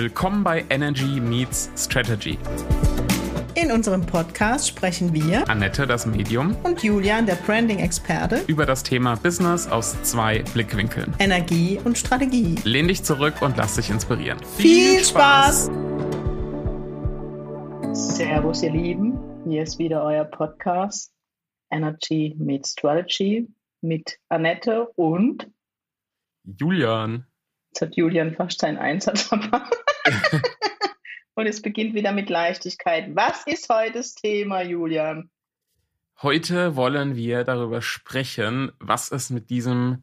Willkommen bei Energy Meets Strategy. In unserem Podcast sprechen wir, Annette, das Medium, und Julian, der Branding-Experte, über das Thema Business aus zwei Blickwinkeln. Energie und Strategie. Lehn dich zurück und lass dich inspirieren. Viel Spaß! Servus, ihr Lieben. Hier ist wieder euer Podcast Energy Meets Strategy mit Annette und Julian. Jetzt hat Julian fast seinen Einsatz verpasst. Und es beginnt wieder mit Leichtigkeit. Was ist heute das Thema, Julian? Heute wollen wir darüber sprechen, was es mit diesem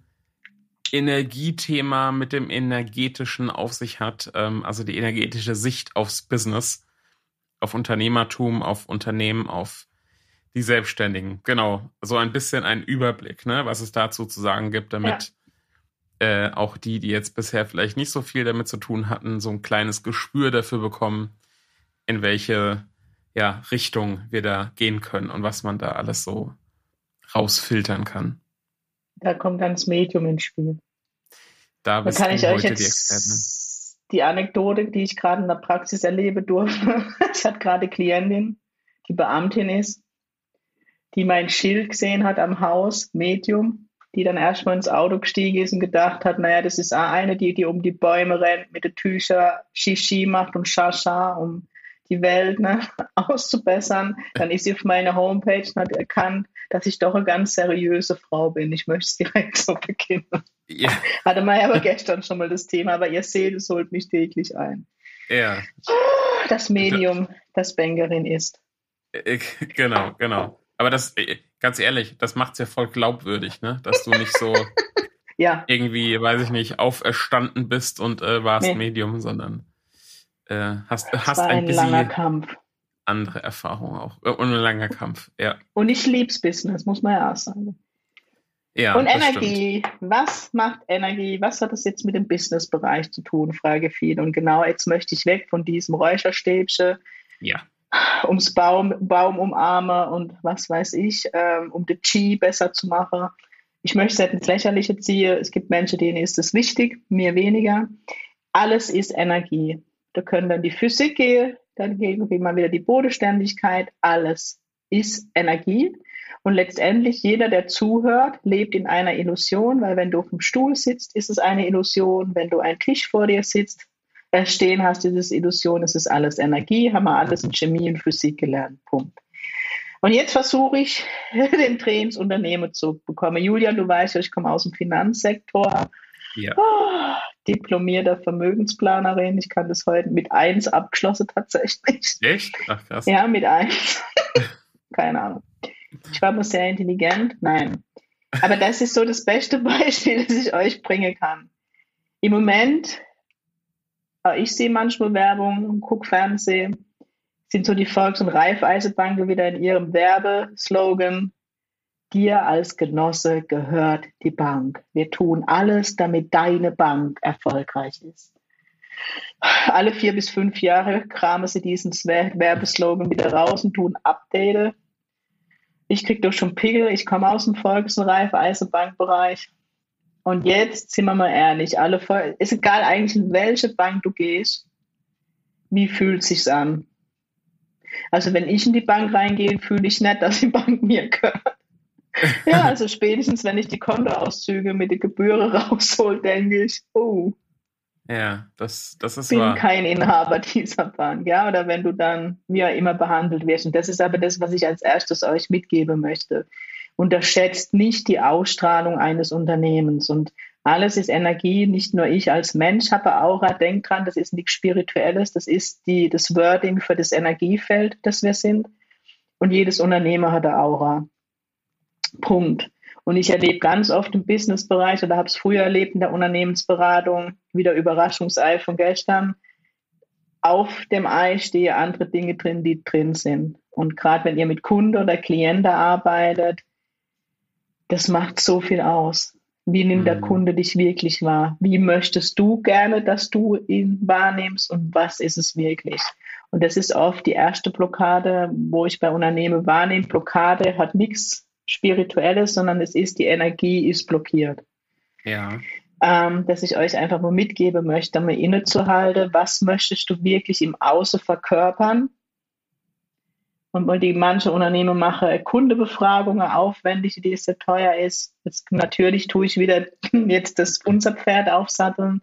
Energiethema, mit dem energetischen auf sich hat, ähm, also die energetische Sicht aufs Business, auf Unternehmertum, auf Unternehmen, auf die Selbstständigen. Genau, so ein bisschen ein Überblick, ne, was es dazu zu sagen gibt, damit äh, auch die, die jetzt bisher vielleicht nicht so viel damit zu tun hatten, so ein kleines Gespür dafür bekommen, in welche ja, Richtung wir da gehen können und was man da alles so rausfiltern kann. Da kommt dann das Medium ins Spiel. Da, da kann ich euch jetzt die, die Anekdote, die ich gerade in der Praxis erlebe durfte. ich hatte gerade Klientin, die Beamtin ist, die mein Schild gesehen hat am Haus, Medium, die dann erstmal ins Auto gestiegen ist und gedacht hat, naja, das ist eine, die, die um die Bäume rennt, mit den Tüchern Shishi macht und Shasha, um die Welt ne, auszubessern. Dann ist sie auf meiner Homepage und hat erkannt, dass ich doch eine ganz seriöse Frau bin. Ich möchte es direkt so beginnen. Ja. Hatte man aber gestern schon mal das Thema, aber ihr seht, es holt mich täglich ein. Ja. Das Medium, das Bankerin ist. Äh, genau, genau. Aber das, äh, ganz ehrlich, das macht's ja voll glaubwürdig, ne? Dass du nicht so ja. irgendwie, weiß ich nicht, auferstanden bist und äh, warst nee. Medium, sondern äh, hast, hast ein, ein bisschen langer Kampf. andere Erfahrung auch. Äh, und ein langer Kampf, ja. Und ich lieb's Business, muss man ja auch sagen. Ja, und Energie, stimmt. was macht Energie? Was hat das jetzt mit dem Businessbereich zu tun? Frage viel. Und genau jetzt möchte ich weg von diesem Räucherstäbchen. Ja ums Baum, Baum umarmen und was weiß ich, ähm, um den Chi besser zu machen. Ich möchte es nicht ins Lächerliche ziehen. Es gibt Menschen, denen ist es wichtig, mir weniger. Alles ist Energie. Da können dann die Physik gehen, dann gehen wir mal wieder die Bodenständigkeit. Alles ist Energie. Und letztendlich jeder, der zuhört, lebt in einer Illusion, weil wenn du auf dem Stuhl sitzt, ist es eine Illusion. Wenn du einen Tisch vor dir sitzt, stehen hast, dieses Illusion, es ist alles Energie, haben wir alles in Chemie und Physik gelernt. Punkt. Und jetzt versuche ich, den Dreh ins Unternehmen zu bekommen. Julian, du weißt ja, ich komme aus dem Finanzsektor. Ja. Oh, diplomierter Vermögensplanerin. Ich kann das heute mit eins abgeschlossen tatsächlich. Echt? Ach krass. Ja, mit eins. Keine Ahnung. Ich war mal sehr intelligent. Nein. Aber das ist so das beste Beispiel, das ich euch bringen kann. Im Moment ich sehe manchmal Werbung, gucke Fernsehen, sind so die Volks- und Raiffeisenbanken wieder in ihrem Werbeslogan. Dir als Genosse gehört die Bank. Wir tun alles, damit deine Bank erfolgreich ist. Alle vier bis fünf Jahre kramen sie diesen Werbeslogan wieder raus und tun Update. Ich kriege doch schon Pickel, ich komme aus dem Volks- und Raiffeisenbankbereich. Und jetzt sind wir mal ehrlich, alle voll, ist egal eigentlich, in welche Bank du gehst, wie fühlt es sich an? Also wenn ich in die Bank reingehe, fühle ich nicht, dass die Bank mir gehört. ja, also spätestens, wenn ich die Kontoauszüge mit der Gebühren raushol, denke ich, oh. Ja, das, das ist bin wahr. kein Inhaber dieser Bank, ja, oder wenn du dann wie auch immer behandelt wirst. Und das ist aber das, was ich als erstes euch mitgeben möchte unterschätzt nicht die Ausstrahlung eines Unternehmens. Und alles ist Energie, nicht nur ich als Mensch habe Aura, denk dran, das ist nichts Spirituelles, das ist die, das Wording für das Energiefeld, das wir sind. Und jedes Unternehmer hat eine Aura. Punkt. Und ich erlebe ganz oft im Businessbereich oder habe es früher erlebt in der Unternehmensberatung, wieder Überraschungsei von gestern. Auf dem Ei stehe andere Dinge drin, die drin sind. Und gerade wenn ihr mit Kunde oder Klienten arbeitet, das macht so viel aus. Wie nimmt mhm. der Kunde dich wirklich wahr? Wie möchtest du gerne, dass du ihn wahrnimmst und was ist es wirklich? Und das ist oft die erste Blockade, wo ich bei Unternehmen wahrnehme. Blockade hat nichts Spirituelles, sondern es ist, die Energie ist blockiert. Ja. ähm, dass ich euch einfach mal mitgeben möchte, mal innezuhalten. Was möchtest du wirklich im Außen verkörpern? Und die manche Unternehmen machen Kundebefragungen aufwendig, die sehr teuer ist. Jetzt, natürlich tue ich wieder jetzt das unser Pferd aufsatteln.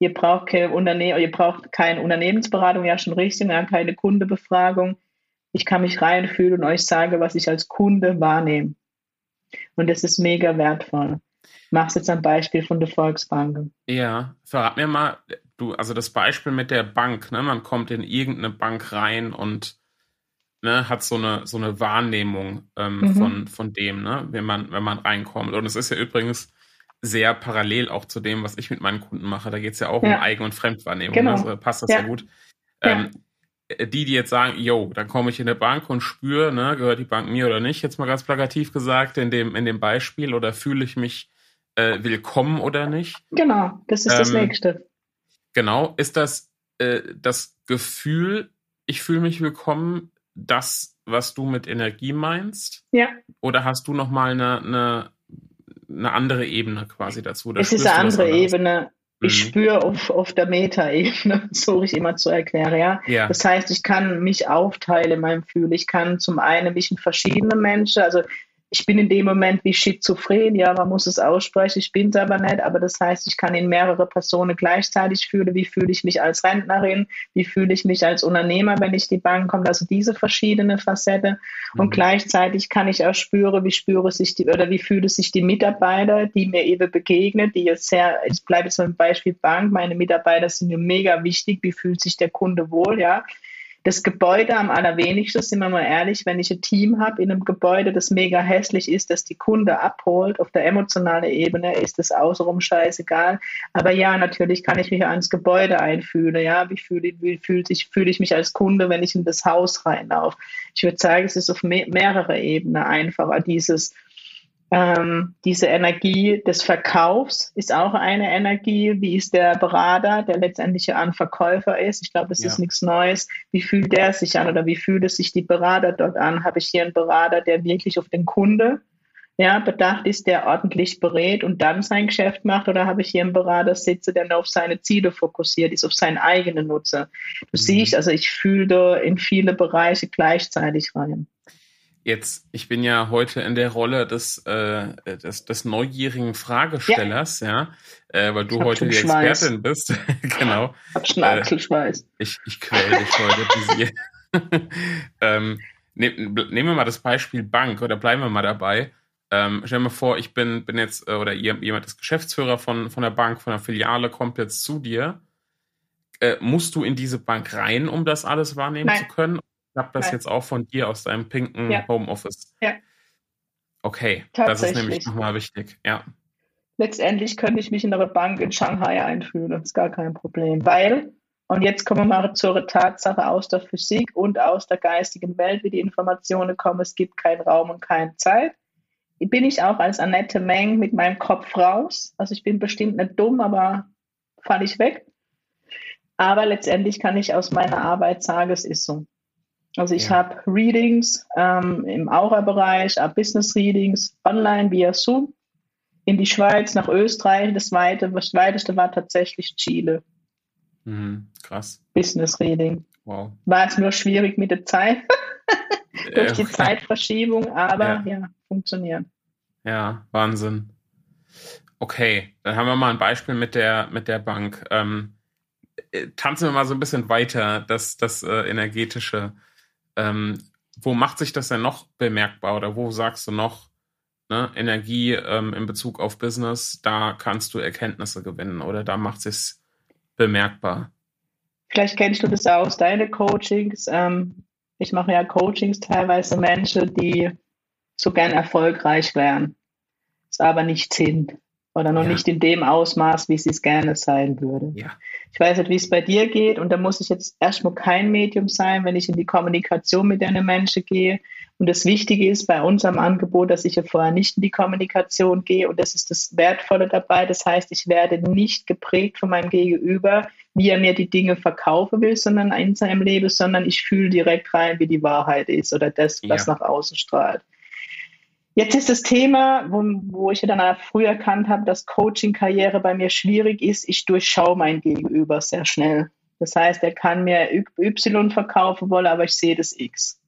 Ihr braucht keine Unternehmen, ihr braucht keine Unternehmensberatung, ja schon richtig, ja, keine Kundebefragung. Ich kann mich reinfühlen und euch sagen, was ich als Kunde wahrnehme. Und das ist mega wertvoll. Ich mache jetzt ein Beispiel von der Volksbank. Ja, verrat mir mal, du, also das Beispiel mit der Bank, ne? Man kommt in irgendeine Bank rein und ne, hat so eine, so eine Wahrnehmung ähm, mhm. von, von dem, ne, wenn man, wenn man reinkommt. Und es ist ja übrigens sehr parallel auch zu dem, was ich mit meinen Kunden mache. Da geht es ja auch ja. um Eigen- und Fremdwahrnehmung. Genau. Ne? Also passt das ja, ja gut. Ähm, die, die jetzt sagen, yo, dann komme ich in eine Bank und spüre, ne, gehört die Bank mir oder nicht, jetzt mal ganz plakativ gesagt, in dem, in dem Beispiel, oder fühle ich mich äh, willkommen oder nicht? Genau, das ist ähm, das Nächste. Genau, ist das äh, das Gefühl, ich fühle mich willkommen, das, was du mit Energie meinst? Ja. Oder hast du noch mal eine, eine, eine andere Ebene quasi dazu? es ist eine andere Ebene. Ich mhm. spüre auf, auf der Meta-Ebene, so ich immer zu erklären, ja? ja. Das heißt, ich kann mich aufteilen in meinem Gefühl. Ich kann zum einen mich in verschiedene Menschen, also ich bin in dem Moment wie schizophren, ja, man muss es aussprechen, ich bin es aber nicht, aber das heißt, ich kann in mehrere Personen gleichzeitig fühlen, wie fühle ich mich als Rentnerin, wie fühle ich mich als Unternehmer, wenn ich die Bank komme, also diese verschiedene Facette mhm. und gleichzeitig kann ich auch spüren, wie spüre sich die, oder wie fühlen sich die Mitarbeiter, die mir eben begegnen, die jetzt sehr, ich bleibe jetzt beim Beispiel Bank, meine Mitarbeiter sind mir mega wichtig, wie fühlt sich der Kunde wohl, ja, das Gebäude am allerwenigsten, sind wir mal ehrlich, wenn ich ein Team habe in einem Gebäude, das mega hässlich ist, das die Kunde abholt, auf der emotionalen Ebene ist das außenrum scheißegal. Aber ja, natürlich kann ich mich ans Gebäude einfühlen. Ja, wie fühle wie fühlt ich, fühle ich mich als Kunde, wenn ich in das Haus reinlaufe? Ich würde sagen, es ist auf mehrere Ebenen einfacher, dieses ähm, diese Energie des Verkaufs ist auch eine Energie. Wie ist der Berater, der letztendlich ein Verkäufer ist? Ich glaube, das ja. ist nichts Neues. Wie fühlt der sich an oder wie fühlt es sich die Berater dort an? Habe ich hier einen Berater, der wirklich auf den Kunde ja, bedacht ist, der ordentlich berät und dann sein Geschäft macht? Oder habe ich hier einen Berater sitze, der nur auf seine Ziele fokussiert ist, auf seinen eigenen Nutzer? Du mhm. siehst, also ich fühle da in viele Bereiche gleichzeitig rein. Jetzt, ich bin ja heute in der Rolle des, äh, des, des neugierigen Fragestellers, ja, ja äh, weil du heute die Expertin bist. genau. Ich hab schon Achselschweiß. Äh, ich, ich quäl dich heute. ähm, ne, nehmen wir mal das Beispiel Bank oder bleiben wir mal dabei. Ähm, stell mir vor, ich bin, bin jetzt, äh, oder jemand ist Geschäftsführer von, von der Bank, von der Filiale, kommt jetzt zu dir. Äh, musst du in diese Bank rein, um das alles wahrnehmen Nein. zu können? Habe das jetzt auch von dir aus deinem pinken ja. Homeoffice. Ja. Okay, das ist nämlich nochmal wichtig. Ja. Letztendlich könnte ich mich in einer Bank in Shanghai einfühlen, das ist gar kein Problem, weil, und jetzt kommen wir mal zur Tatsache aus der Physik und aus der geistigen Welt, wie die Informationen kommen, es gibt keinen Raum und keine Zeit. Bin ich auch als Annette Meng mit meinem Kopf raus. Also ich bin bestimmt nicht dumm, aber falle ich weg. Aber letztendlich kann ich aus meiner Arbeit sagen, es ist so. Also ich ja. habe Readings ähm, im Aura-Bereich, Business Readings online via Zoom in die Schweiz, nach Österreich. Das, weite, das weiteste war tatsächlich Chile. Mhm, krass. Business Reading. Wow. War jetzt nur schwierig mit der Zeit, durch die Zeitverschiebung, aber ja. ja, funktioniert. Ja, Wahnsinn. Okay, dann haben wir mal ein Beispiel mit der, mit der Bank. Ähm, äh, tanzen wir mal so ein bisschen weiter, das, das äh, energetische. Ähm, wo macht sich das denn noch bemerkbar oder wo sagst du noch, ne, Energie ähm, in Bezug auf Business, da kannst du Erkenntnisse gewinnen oder da macht es bemerkbar? Vielleicht kennst du das aus deine Coachings. Ähm, ich mache ja Coachings teilweise Menschen, die so gern erfolgreich wären, es aber nicht sind oder noch ja. nicht in dem Ausmaß, wie sie es gerne sein würde. Ja. Ich weiß nicht, wie es bei dir geht und da muss ich jetzt erstmal kein Medium sein, wenn ich in die Kommunikation mit einem Menschen gehe. Und das Wichtige ist bei unserem Angebot, dass ich ja vorher nicht in die Kommunikation gehe und das ist das Wertvolle dabei. Das heißt, ich werde nicht geprägt von meinem Gegenüber, wie er mir die Dinge verkaufen will, sondern in seinem Leben, sondern ich fühle direkt rein, wie die Wahrheit ist oder das, was ja. nach außen strahlt. Jetzt ist das Thema, wo, wo ich dann früh erkannt habe, dass Coaching-Karriere bei mir schwierig ist. Ich durchschaue mein Gegenüber sehr schnell. Das heißt, er kann mir Y verkaufen wollen, aber ich sehe das X.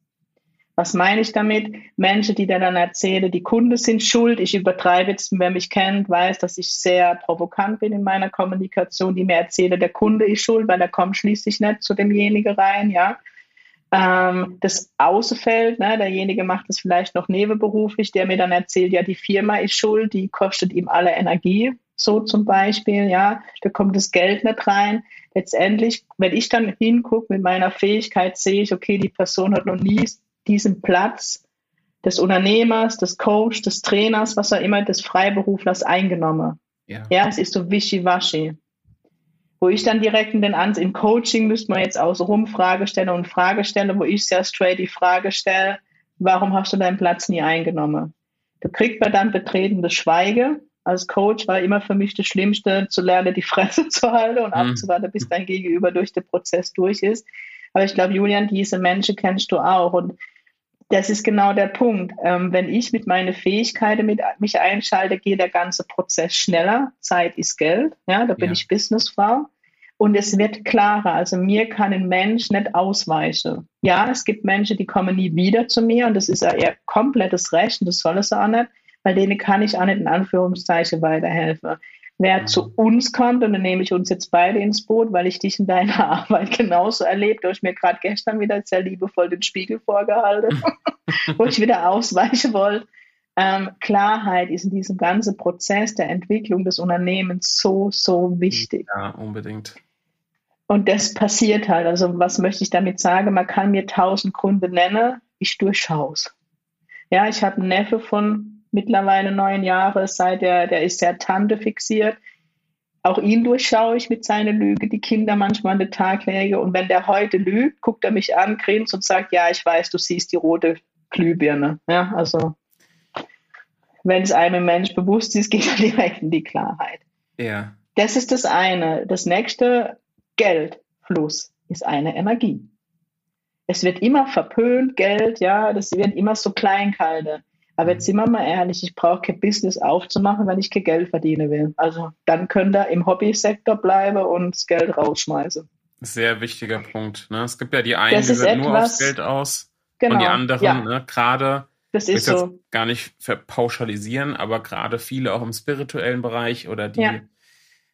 Was meine ich damit? Menschen, die dann erzählen, die Kunden sind schuld. Ich übertreibe jetzt, wer mich kennt, weiß, dass ich sehr provokant bin in meiner Kommunikation, die mir erzählen, der Kunde ist schuld, weil er kommt schließlich nicht zu demjenigen rein, ja. Ähm, das ausfällt, ne, derjenige macht es vielleicht noch nebenberuflich, der mir dann erzählt, ja, die Firma ist schuld, die kostet ihm alle Energie, so zum Beispiel, ja, da kommt das Geld nicht rein. Letztendlich, wenn ich dann hingucke mit meiner Fähigkeit, sehe ich, okay, die Person hat noch nie diesen Platz des Unternehmers, des Coach, des Trainers, was auch immer, des Freiberuflers eingenommen. Ja, ja es ist so wischiwaschi. Wo ich dann direkt in den Ans im Coaching müsste man jetzt außenrum Frage stellen und Frage stellen, wo ich sehr straight die Frage stelle, warum hast du deinen Platz nie eingenommen? Da kriegt man dann betretenes Schweige. Als Coach war immer für mich das Schlimmste, zu lernen, die Fresse zu halten und mhm. abzuwarten, bis dein Gegenüber durch den Prozess durch ist. Aber ich glaube, Julian, diese Menschen kennst du auch. Und das ist genau der Punkt. Ähm, wenn ich mit meinen Fähigkeiten mit, mich einschalte, geht der ganze Prozess schneller. Zeit ist Geld. Ja, da bin ja. ich Businessfrau. Und es wird klarer. Also mir kann ein Mensch nicht ausweichen. Ja, es gibt Menschen, die kommen nie wieder zu mir und das ist ja ihr komplettes Recht und das soll es auch nicht, weil denen kann ich auch nicht in Anführungszeichen weiterhelfen. Wer zu uns kommt, und dann nehme ich uns jetzt beide ins Boot, weil ich dich in deiner Arbeit genauso erlebt, habe ich mir gerade gestern wieder sehr liebevoll den Spiegel vorgehalten, wo ich wieder ausweichen wollte. Ähm, Klarheit ist in diesem ganzen Prozess der Entwicklung des Unternehmens so, so wichtig. Ja, unbedingt. Und das passiert halt. Also was möchte ich damit sagen? Man kann mir tausend Gründe nennen, ich durchschaue es. Ja, ich habe einen Neffe von mittlerweile neun Jahre, seit er, der ist sehr Tante fixiert. Auch ihn durchschaue ich mit seiner Lüge, die Kinder manchmal an den Tag lege. Und wenn der heute lügt, guckt er mich an, grinst und sagt, ja, ich weiß, du siehst die rote Glühbirne. Ja, also wenn es einem Mensch bewusst ist, geht er direkt in die Klarheit. Ja. Das ist das eine. Das nächste, Geldfluss, ist eine Energie. Es wird immer verpönt, Geld, ja, das wird immer so klein gehalten. Aber jetzt sind wir mal ehrlich, ich brauche kein Business aufzumachen, wenn ich kein Geld verdienen will. Also dann könnt ihr im Hobbysektor bleiben und das Geld rausschmeißen. Sehr wichtiger Punkt. Ne? Es gibt ja die einen, die sind nur aufs Geld aus genau, und die genau, anderen, ja. ne, gerade, das ist so. gar nicht verpauschalisieren, aber gerade viele auch im spirituellen Bereich oder die ja.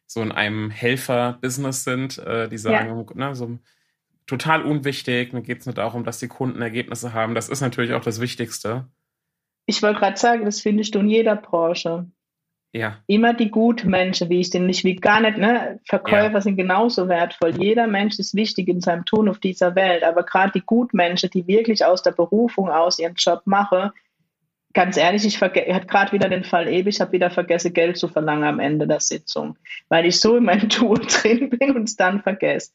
so in einem Helfer-Business sind, äh, die sagen, ja. ne, so total unwichtig, mir geht es nur darum, dass die Kunden Ergebnisse haben. Das ist natürlich auch das Wichtigste. Ich wollte gerade sagen, das findest du in jeder Branche. Ja. Immer die guten Menschen, wie ich den nicht, wie gar nicht, ne? Verkäufer ja. sind genauso wertvoll. Jeder Mensch ist wichtig in seinem Tun auf dieser Welt. Aber gerade die Gutmenschen, die wirklich aus der Berufung aus ihren Job machen, ganz ehrlich, ich habe gerade wieder den Fall ewig, ich habe wieder vergessen, Geld zu verlangen am Ende der Sitzung, weil ich so in meinem Tool drin bin und es dann vergesse.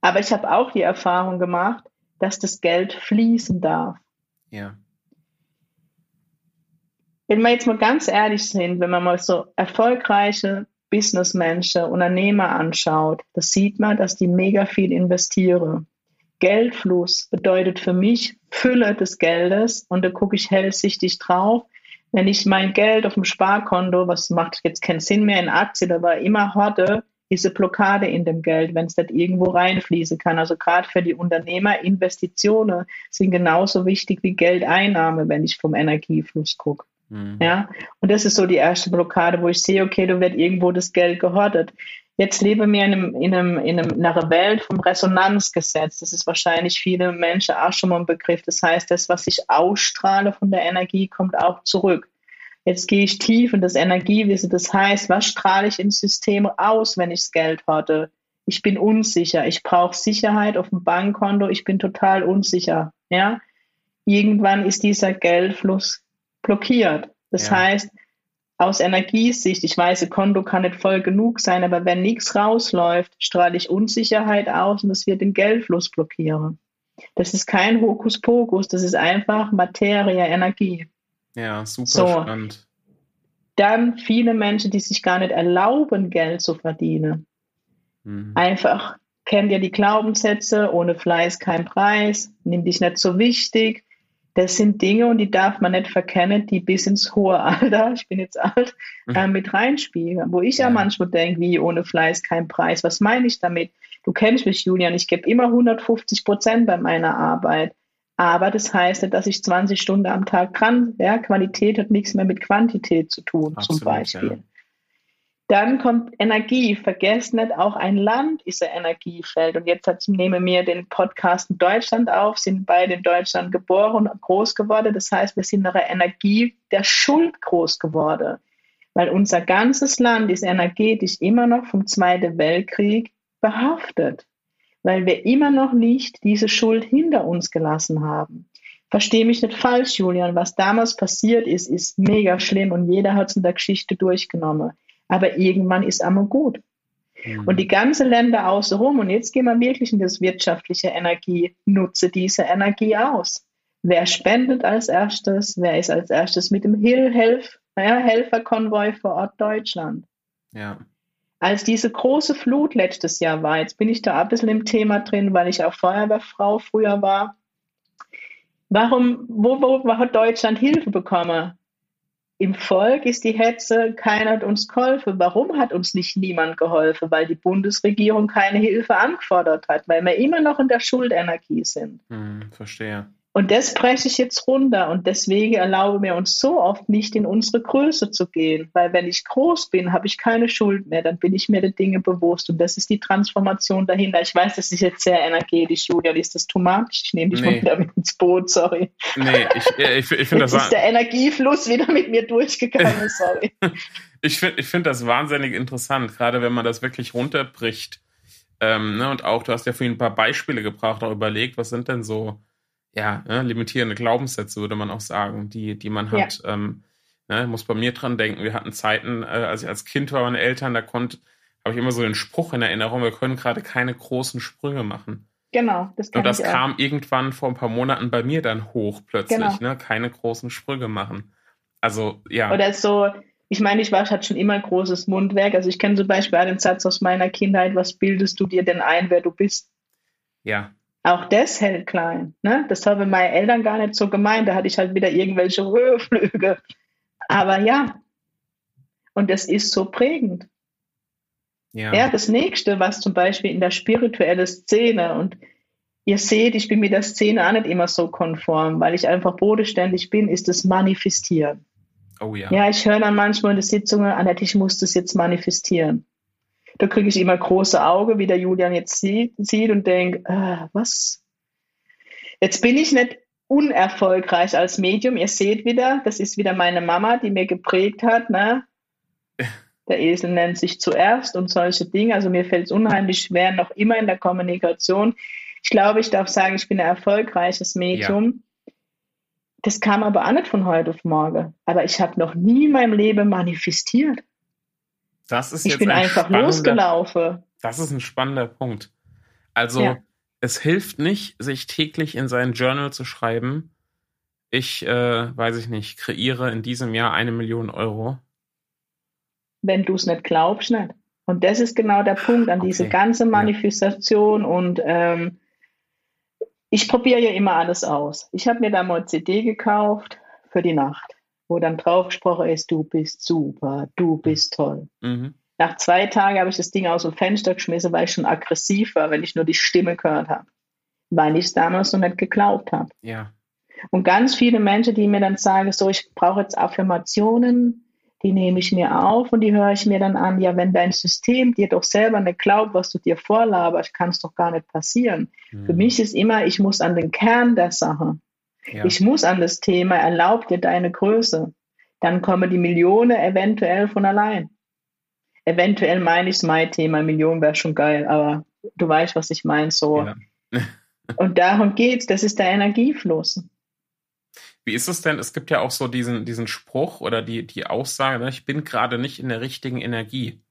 Aber ich habe auch die Erfahrung gemacht, dass das Geld fließen darf. Ja wenn wir jetzt mal ganz ehrlich sind, wenn man mal so erfolgreiche Businessmenschen, Unternehmer anschaut, da sieht man, dass die mega viel investieren. Geldfluss bedeutet für mich Fülle des Geldes und da gucke ich hellsichtig drauf. Wenn ich mein Geld auf dem Sparkonto, was macht jetzt keinen Sinn mehr in Aktien, aber immer horte, eine Blockade in dem Geld, wenn es nicht irgendwo reinfließen kann. Also gerade für die Unternehmer, Investitionen sind genauso wichtig wie Geldeinnahme, wenn ich vom Energiefluss gucke. Mhm. Ja, und das ist so die erste Blockade, wo ich sehe, okay, da wird irgendwo das Geld gehortet. Jetzt leben wir in, einem, in, einem, in, einem, in einer Welt vom Resonanzgesetz. Das ist wahrscheinlich viele Menschen auch schon mal ein Begriff. Das heißt, das, was ich ausstrahle von der Energie, kommt auch zurück. Jetzt gehe ich tief in das Energiewissen. Das heißt, was strahle ich ins System aus, wenn ich das Geld hatte? Ich bin unsicher. Ich brauche Sicherheit auf dem Bankkonto. Ich bin total unsicher. Ja? Irgendwann ist dieser Geldfluss blockiert. Das ja. heißt, aus Energiesicht, ich weiß, Konto kann nicht voll genug sein, aber wenn nichts rausläuft, strahle ich Unsicherheit aus und das wird den Geldfluss blockieren. Das ist kein Hokuspokus, das ist einfach Materie, Energie. Ja, super so. spannend. Dann viele Menschen, die sich gar nicht erlauben, Geld zu verdienen. Mhm. Einfach kennt ihr die Glaubenssätze, ohne Fleiß kein Preis, nimm dich nicht so wichtig, Das sind Dinge und die darf man nicht verkennen, die bis ins hohe Alter, ich bin jetzt alt, Mhm. äh, mit reinspielen. Wo ich ja, Ja. manchmal denke, wie ohne Fleiß kein Preis. Was meine ich damit? Du kennst mich, Julian, ich gebe immer 150 Prozent bei meiner Arbeit. Aber das heißt nicht, dass ich 20 Stunden am Tag dran, ja, Qualität hat nichts mehr mit Quantität zu tun, Absolut, zum Beispiel. Dann kommt Energie. Vergesst nicht, auch ein Land ist ein Energiefeld. Und jetzt hat, nehmen wir den Podcast in Deutschland auf, sind beide in Deutschland geboren und groß geworden. Das heißt, wir sind nach der Energie der Schuld groß geworden. Weil unser ganzes Land ist energetisch immer noch vom Zweiten Weltkrieg behaftet. Weil wir immer noch nicht diese Schuld hinter uns gelassen haben. Verstehe mich nicht falsch, Julian. Was damals passiert ist, ist mega schlimm und jeder hat es in der Geschichte durchgenommen. Aber irgendwann ist einmal gut. Mhm. Und die ganzen Länder außenrum, und jetzt gehen wir wirklich in das wirtschaftliche Energie, nutze diese Energie aus. Wer spendet als erstes? Wer ist als erstes mit dem Hil Helf, ja, Helferkonvoi vor Ort Deutschland? ja. Als diese große Flut letztes Jahr war, jetzt bin ich da ein bisschen im Thema drin, weil ich auch Feuerwehrfrau früher war. Warum, wo, wo, wo hat Deutschland Hilfe bekommen? Im Volk ist die Hetze, keiner hat uns geholfen. Warum hat uns nicht niemand geholfen? Weil die Bundesregierung keine Hilfe angefordert hat, weil wir immer noch in der Schuldenergie sind. Mhm, verstehe. Und das breche ich jetzt runter und deswegen erlaube mir uns so oft nicht in unsere Größe zu gehen, weil wenn ich groß bin, habe ich keine Schuld mehr, dann bin ich mir der Dinge bewusst und das ist die Transformation dahinter. Ich weiß, das ist jetzt sehr energetisch, Julian, ist das too much? Ich nehme dich Nee. mal wieder mit ins Boot, sorry. Nee, ich, äh, ich, ich finde Jetzt das, ist der Energiefluss wieder mit mir durchgegangen, sorry. ich find, ich find das wahnsinnig interessant, gerade wenn man das wirklich runterbricht. Ähm, ne, und auch, du hast ja vorhin ein paar Beispiele gebracht, auch überlegt, was sind denn so, ja, ne, limitierende Glaubenssätze, würde man auch sagen, die, die man Ja. hat. Ähm, ne, ich muss bei mir dran denken, wir hatten Zeiten, äh, als ich als Kind war, meine Eltern, da konnte, habe ich immer so den Spruch in Erinnerung, wir können gerade keine großen Sprünge machen. Genau, das kann Und das ich auch. kam irgendwann vor ein paar Monaten bei mir dann hoch plötzlich, Genau. ne? Keine großen Sprünge machen. Also, ja. Oder so, ich meine, ich war, ich hatte schon immer ein großes Mundwerk. Also ich kenne zum Beispiel einen Satz aus meiner Kindheit, was bildest du dir denn ein, wer du bist? ja. Auch das hält klein. Ne? Das haben meine Eltern gar nicht so gemeint. Da hatte ich halt wieder irgendwelche Höheflüge. Aber ja, und das ist so prägend. Ja. Ja, das nächste, was zum Beispiel in der spirituellen Szene und ihr seht, ich bin mit der Szene auch nicht immer so konform, weil ich einfach bodenständig bin, ist das Manifestieren. Oh ja. Ja, ich höre dann manchmal in den Sitzungen, Annette, ich muss das jetzt manifestieren. Da kriege ich immer große Augen, wie der Julian jetzt sieht, sieht und denke, ah, was? Jetzt bin ich nicht unerfolgreich als Medium. Ihr seht wieder, das ist wieder meine Mama, die mir geprägt hat. Ne? Der Esel nennt sich zuerst und solche Dinge. Also mir fällt es unheimlich schwer, noch immer in der Kommunikation. Ich glaube, ich darf sagen, ich bin ein erfolgreiches Medium. Das kam aber auch nicht von heute auf morgen. Aber ich habe noch nie in meinem Leben manifestiert. Das ist Ich jetzt bin ein einfach losgelaufen. Das ist ein spannender Punkt. Also, Ja. es hilft nicht, sich täglich in sein Journal zu schreiben. Ich, äh, weiß ich nicht, kreiere in diesem Jahr eine Million Euro. wenn du es nicht glaubst, nicht. Und das ist genau der Punkt an diese Okay. ganze Ja. Manifestation. Und ähm, ich probiere ja immer alles aus. Ich habe mir da mal CD gekauft für die Nacht, wo dann drauf gesprochen ist, du bist super, du bist toll. Mhm. Nach zwei Tagen habe ich das Ding aus dem Fenster geschmissen, weil ich schon aggressiv war, wenn ich nur die Stimme gehört habe. Weil ich es damals noch nicht geglaubt habe. Ja. Und ganz viele Menschen, die mir dann sagen, so, ich brauche jetzt Affirmationen, die nehme ich mir auf und die höre ich mir dann an. Ja, wenn dein System dir doch selber nicht glaubt, was du dir vorlaberst, kann es doch gar nicht passieren. Mhm. Für mich ist immer, ich muss an den Kern der Sache. Ja. Ich muss an das Thema, erlaub dir deine Größe. Dann kommen die Millionen eventuell von allein. Eventuell meine ich mein Thema, Millionen wäre schon geil, aber du weißt, was ich meine, so. Ja. Und darum geht's, das ist der Energiefluss. Wie ist es denn? Es gibt ja auch so diesen, diesen Spruch oder die, die Aussage, ne, ich bin gerade nicht in der richtigen Energie,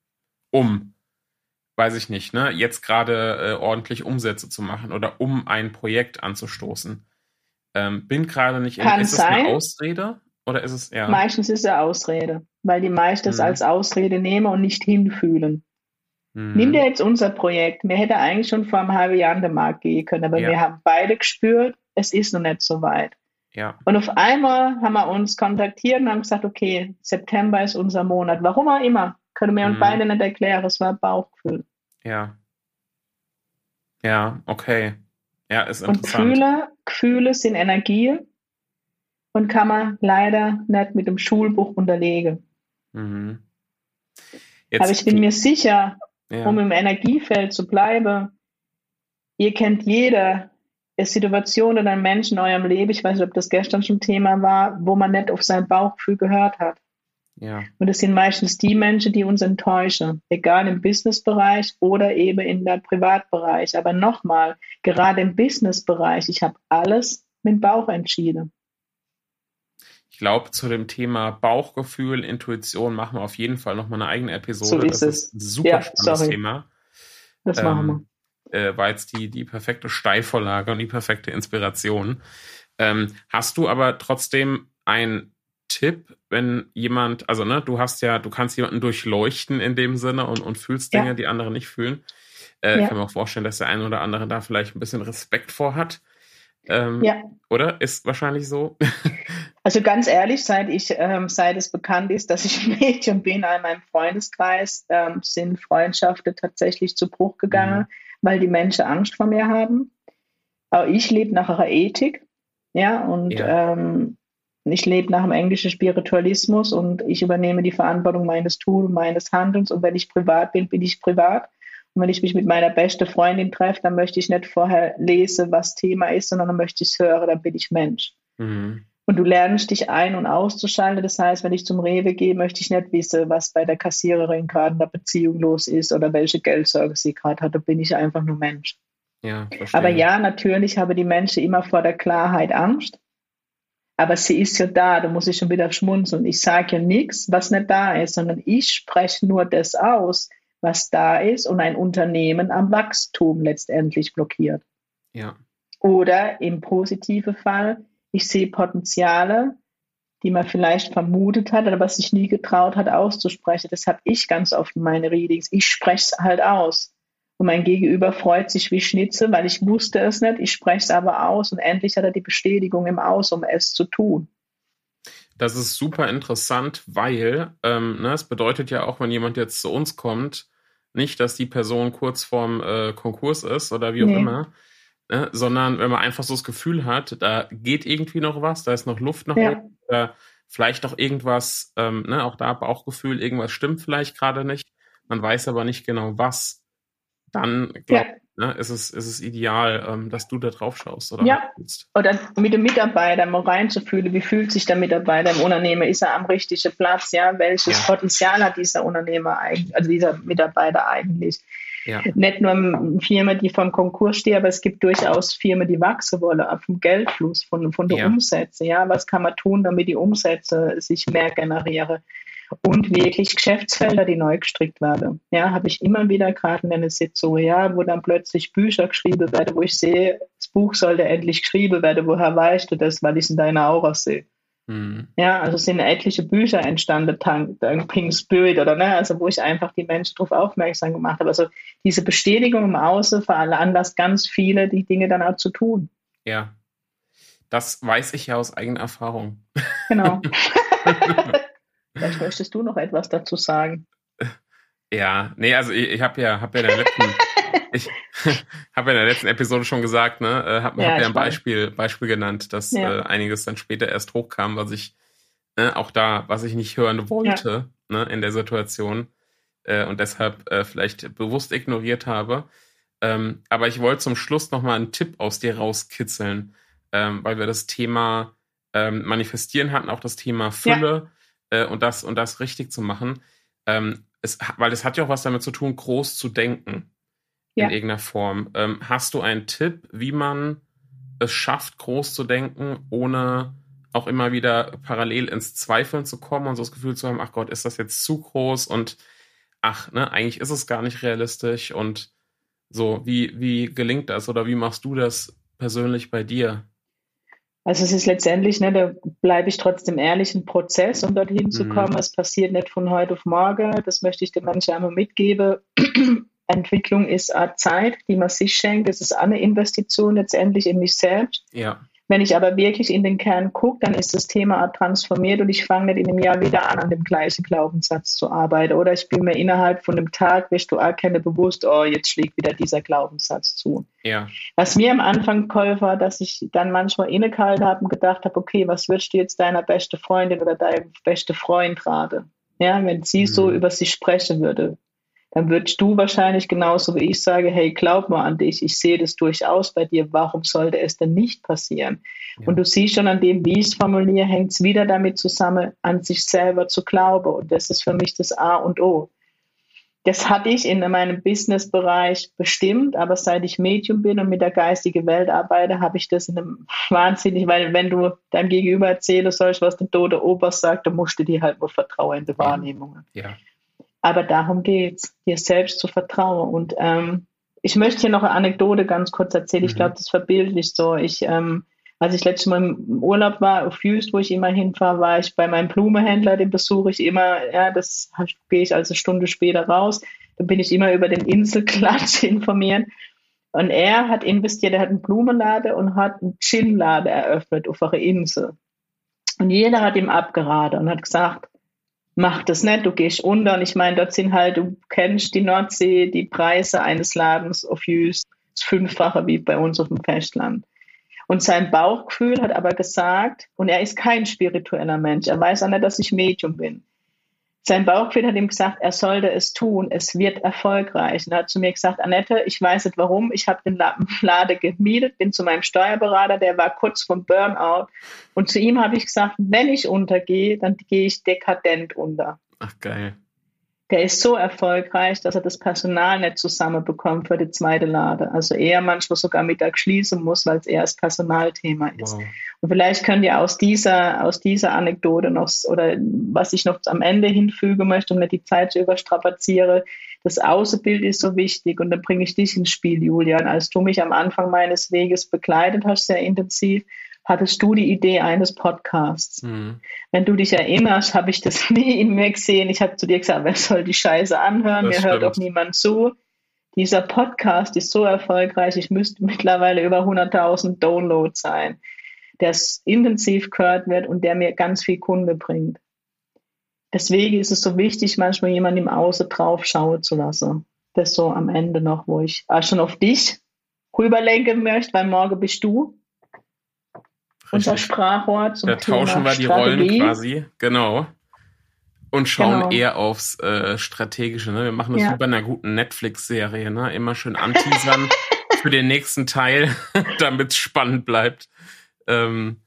um, weiß ich nicht, ne, jetzt gerade äh, ordentlich Umsätze zu machen oder um ein Projekt anzustoßen. Ähm, bin gerade nicht in. Kann ist es sein. eine Ausrede oder ist es ja? Meistens ist es eine Ausrede, weil die meisten es Mhm. als Ausrede nehmen und nicht hinfühlen. Hm, Nimm dir jetzt unser Projekt. Mir hätte eigentlich schon vor einem halben Jahr an den Markt gehen können, aber Ja. wir haben beide gespürt, es ist noch nicht so weit. Ja. Und auf einmal haben wir uns kontaktiert und haben gesagt, okay, September ist unser Monat. Warum auch immer. Können wir uns Mhm. beide nicht erklären. Es war Bauchgefühl. Ja. Ja, okay. Ja, ist Und interessant. Gefühle, Gefühle sind Energie und kann man leider nicht mit dem Schulbuch unterlegen. Mhm. Aber ich bin mir sicher, ja. um im Energiefeld zu bleiben, ihr kennt jeder eine Situation oder einen Menschen in eurem Leben, ich weiß nicht, ob das gestern schon Thema war, wo man nicht auf sein Bauchgefühl gehört hat. Ja. Und das sind meistens die Menschen, die uns enttäuschen, egal im Businessbereich oder eben in der Privatbereich. Aber nochmal, gerade im Businessbereich, ich habe alles mit Bauch entschieden. Ich glaube, zu dem Thema Bauchgefühl, Intuition machen wir auf jeden Fall nochmal eine eigene Episode. So ist das es. ist ein super Ja, spannendes sorry. Thema. Das Ähm, machen wir. Äh, war jetzt die, die perfekte Steilvorlage und die perfekte Inspiration. Ähm, hast du aber trotzdem einen Tipp, wenn jemand, also ne, du hast ja, du kannst jemanden durchleuchten in dem Sinne und, und fühlst Ja. Dinge, die andere nicht fühlen. Äh, Ja. Ich kann mir auch vorstellen, dass der eine oder andere da vielleicht ein bisschen Respekt vor hat. Ähm, Ja. Oder? Ist wahrscheinlich so. Also ganz ehrlich, seit ich, ähm, seit es bekannt ist, dass ich Medium bin, in meinem Freundeskreis ähm, sind Freundschaften tatsächlich zu Bruch gegangen, Mhm. weil die Menschen Angst vor mir haben. Auch ich lebe nach einer Ethik, ja, und Ja. Ähm, ich lebe nach dem englischen Spiritualismus und ich übernehme die Verantwortung meines Tuns, meines Handelns. Und wenn ich privat bin, bin ich privat. Und wenn ich mich mit meiner besten Freundin treffe, dann möchte ich nicht vorher lesen, was Thema ist, sondern dann möchte ich es hören, dann bin ich Mensch. Mhm. Und du lernst dich ein- und auszuschalten. Das heißt, wenn ich zum Rewe gehe, möchte ich nicht wissen, was bei der Kassiererin gerade in der Beziehung los ist oder welche Geldsorge sie gerade hat. Da bin ich einfach nur Mensch. Ja. Aber ja, natürlich haben die Menschen immer vor der Klarheit Angst. Aber sie ist ja da, da muss ich schon wieder schmunzeln. Ich sage ja nichts, was nicht da ist, sondern ich spreche nur das aus, was da ist und ein Unternehmen am Wachstum letztendlich blockiert. Ja. Oder im positiven Fall, ich sehe Potenziale, die man vielleicht vermutet hat, aber sich nie getraut hat auszusprechen. Das habe ich ganz oft in meine Readings. Ich spreche es halt aus. Und mein Gegenüber freut sich wie Schnitzel, weil ich wusste es nicht, ich spreche es aber aus und endlich hat er die Bestätigung im Aus, um es zu tun. Das ist super interessant, weil ähm, ne, es bedeutet ja auch, wenn jemand jetzt zu uns kommt, nicht, dass die Person kurz vorm äh, Konkurs ist oder wie auch Nee. immer, ne, sondern wenn man einfach so das Gefühl hat, da geht irgendwie noch was, da ist noch Luft nach Ja. oben, vielleicht auch irgendwas, ähm, ne, auch da Bauchgefühl, irgendwas stimmt vielleicht gerade nicht, man weiß aber nicht genau was, dann glaub, Ja. ne, ist, es, ist es ideal, ähm, dass du da drauf schaust oder Ja. Oder mit dem Mitarbeiter mal reinzufühlen, wie fühlt sich der Mitarbeiter im Unternehmen, ist er am richtigen Platz, ja, welches Ja. Potenzial hat dieser Unternehmer eigentlich, also dieser Mitarbeiter eigentlich. Ja. Nicht nur Firmen, die vom Konkurs stehen, aber es gibt durchaus Firmen, die wachsen wollen, vom Geldfluss, von, von den Ja. Umsätzen, ja, was kann man tun, damit die Umsätze sich mehr generieren und wirklich Geschäftsfelder, die neu gestrickt werden. Ja, habe ich immer wieder gerade in einer Sitzung, ja, wo dann plötzlich Bücher geschrieben werden, wo ich sehe, das Buch sollte endlich geschrieben werden, woher weißt du das, weil ich es in deiner Aura sehe. Mhm. Ja, also sind etliche Bücher entstanden, dank Pink Spirit oder ne, also wo ich einfach die Menschen darauf aufmerksam gemacht habe. Also diese Bestätigung im Außen veranlasst ganz viele, die Dinge dann auch zu tun. Ja. Das weiß ich ja aus eigener Erfahrung. Genau. Vielleicht möchtest du noch etwas dazu sagen. Ja, nee, also ich, ich habe ja, hab ja in der letzten, ich habe ja in der letzten Episode schon gesagt, ne, äh, habe Ja, hab ja ein. Beispiel, Beispiel genannt, dass Ja. äh, einiges dann später erst hochkam, was ich ne, auch da, was ich nicht hören wollte, ne, in der Situation äh, und deshalb äh, vielleicht bewusst ignoriert habe. Ähm, aber ich wollte zum Schluss noch mal einen Tipp aus dir rauskitzeln, ähm, weil wir das Thema ähm, Manifestieren hatten, auch das Thema Fülle äh, und das und das richtig zu machen. Ähm, es, weil es hat ja auch was damit zu tun, groß zu denken Ja. in irgendeiner Form. Ähm, hast du einen Tipp, wie man es schafft, groß zu denken, ohne auch immer wieder parallel ins Zweifeln zu kommen und so das Gefühl zu haben, ach Gott, ist das jetzt zu groß und ach, ne, eigentlich ist es gar nicht realistisch und so, wie, wie gelingt das oder wie machst du das persönlich bei dir? Also es ist letztendlich, ne, da bleibe ich trotzdem ehrlich, ein Prozess, um dorthin zu Mhm. kommen. Es passiert nicht von heute auf morgen. Das möchte ich den Menschen einmal mitgeben. Entwicklung ist eine Zeit, die man sich schenkt. Es ist eine Investition letztendlich in mich selbst. Ja, Wenn ich aber wirklich in den Kern gucke, dann ist das Thema transformiert und ich fange nicht in einem Jahr wieder an, an dem gleichen Glaubenssatz zu arbeiten. Oder ich bin mir innerhalb von einem Tag, wirst du erkennen, bewusst, oh, jetzt schlägt wieder dieser Glaubenssatz zu. Ja. Was mir am Anfang geholfen war, dass ich dann manchmal innegehalten habe und gedacht habe, okay, was würdest du jetzt deiner beste Freundin oder deinem beste Freund raten? Ja, wenn sie mhm. so über sich sprechen würde dann würdest du wahrscheinlich genauso wie ich sagen, hey, glaub mal an dich, ich sehe das durchaus bei dir, warum sollte es denn nicht passieren? Ja. Und du siehst schon an dem, wie ich es formuliere, hängt es wieder damit zusammen, an sich selber zu glauben. Und das ist für mich das A und O. Das hatte ich in meinem Businessbereich bestimmt, aber seit ich Medium bin und mit der geistigen Welt arbeite, habe ich das in einem wahnsinnig, weil wenn du deinem Gegenüber erzählen sollst, was der tote Opa sagt, dann musst du dir halt nur vertrauen in die Wahrnehmungen. Ja. Aber darum geht's, dir selbst zu vertrauen. Und ähm, ich möchte hier noch eine Anekdote ganz kurz erzählen. Ich mhm. glaube, das verbildlicht so. Ich, ähm, als ich letztes Mal im Urlaub war, auf Jüst, wo ich immer hinfahre, war ich bei meinem Blumenhändler, den besuche ich immer, ja, das gehe ich also eine Stunde später raus. Dann bin ich immer über den Inselklatsch informiert. Und er hat investiert, er hat einen Blumenladen und hat einen Ginladen eröffnet auf einer Insel. Und jeder hat ihm abgeraten und hat gesagt, mach das nicht, du gehst unter. Und ich meine, dort sind halt, du kennst die Nordsee, die Preise eines Ladens auf Jüst, das Fünffache wie bei uns auf dem Festland. Und sein Bauchgefühl hat aber gesagt, und er ist kein spiritueller Mensch, er weiß auch nicht, dass ich Medium bin. Sein Bauchgefühl hat ihm gesagt, er sollte es tun, es wird erfolgreich. Und er hat zu mir gesagt, Annette, ich weiß nicht warum, ich habe den Lade gemietet, bin zu meinem Steuerberater, der war kurz vom Burnout. Und zu ihm habe ich gesagt, wenn ich untergehe, dann gehe ich dekadent unter. Ach geil der ist so erfolgreich, dass er das Personal nicht zusammenbekommt für die zweite Lade. Also er manchmal sogar Mittag schließen muss, weil es eher das Personalthema ist. Wow. Und vielleicht könnt ihr aus dieser, aus dieser Anekdote noch, oder was ich noch am Ende hinfügen möchte, um nicht die Zeit zu überstrapazieren, das Außenbild ist so wichtig und dann bringe ich dich ins Spiel, Julian. Als du mich am Anfang meines Weges begleitet hast, sehr intensiv, hattest du die Idee eines Podcasts. Mhm. Wenn du dich erinnerst, habe ich das nie in mir gesehen. Ich habe zu dir gesagt, wer soll die Scheiße anhören? Das Mir stimmt. hört auch niemand zu. Dieser Podcast ist so erfolgreich, ich müsste mittlerweile über 100.000 Downloads sein, der intensiv gehört wird und der mir ganz viel Kunde bringt. Deswegen ist es so wichtig, manchmal jemanden im Außen drauf schauen zu lassen. Das so am Ende noch, wo ich auch schon auf dich rüberlenken möchte, weil morgen bist du unser Sprachrohr zum Da Thema tauschen wir die Strategie. Rollen quasi, genau. Und schauen genau. eher aufs äh, Strategische. Ne? Wir machen das ja. wie bei einer guten Netflix-Serie. Ne? Immer schön anteasern für den nächsten Teil, damit es spannend bleibt. Ähm,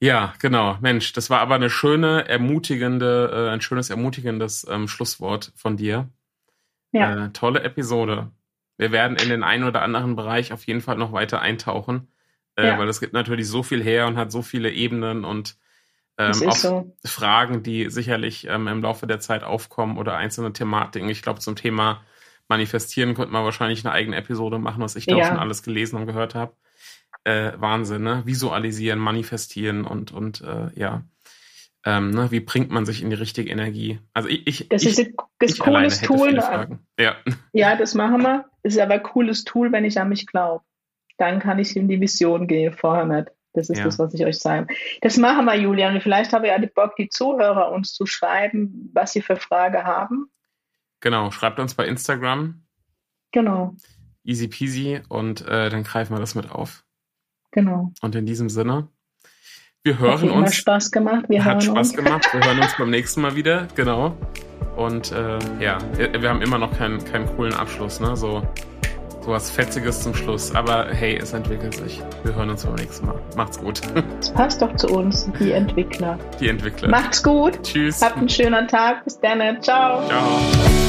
ja, genau. Mensch, das war aber eine schöne, ermutigende, äh, ein schönes, ermutigendes ähm, Schlusswort von dir. Ja. Äh, tolle Episode. Wir werden in den einen oder anderen Bereich auf jeden Fall noch weiter eintauchen äh, ja. weil es gibt natürlich so viel her und hat so viele Ebenen und ähm, auch so. Fragen, die sicherlich ähm, im Laufe der Zeit aufkommen oder einzelne Thematiken. Ich glaube, zum Thema Manifestieren könnte man wahrscheinlich eine eigene Episode machen, was ich da ja. schon alles gelesen und gehört habe. Äh, Wahnsinn, ne? Visualisieren, manifestieren und, und äh, ja. Ähm, ne? Wie bringt man sich in die richtige Energie? Also ich, ich das ich, ist ein cooles Tool. Ja. ja, das machen wir. Das ist aber ein cooles Tool, wenn ich an mich glaube dann kann ich in die Vision gehen, vorher nicht. Das ist ja. das, was ich euch sage. Das machen wir, Julian. Vielleicht habe ich ja die Bock, die Zuhörer uns zu schreiben, was sie für Frage haben. Genau, schreibt uns bei Instagram. Genau. Easy peasy und äh, dann greifen wir das mit auf. Genau. Und in diesem Sinne, wir hören hat uns. Hat Spaß gemacht. Wir hat Spaß uns. gemacht. Wir hören uns beim nächsten Mal wieder. Genau. Und äh, ja, wir haben immer noch keinen, keinen coolen Abschluss, ne? So sowas Fetziges zum Schluss. Aber hey, es entwickelt sich. Wir hören uns beim nächsten Mal. Macht's gut. Es passt doch zu uns, die Entwickler. Die Entwickler. Macht's gut. Tschüss. Habt einen schönen Tag. Bis dann. Ciao. Ciao.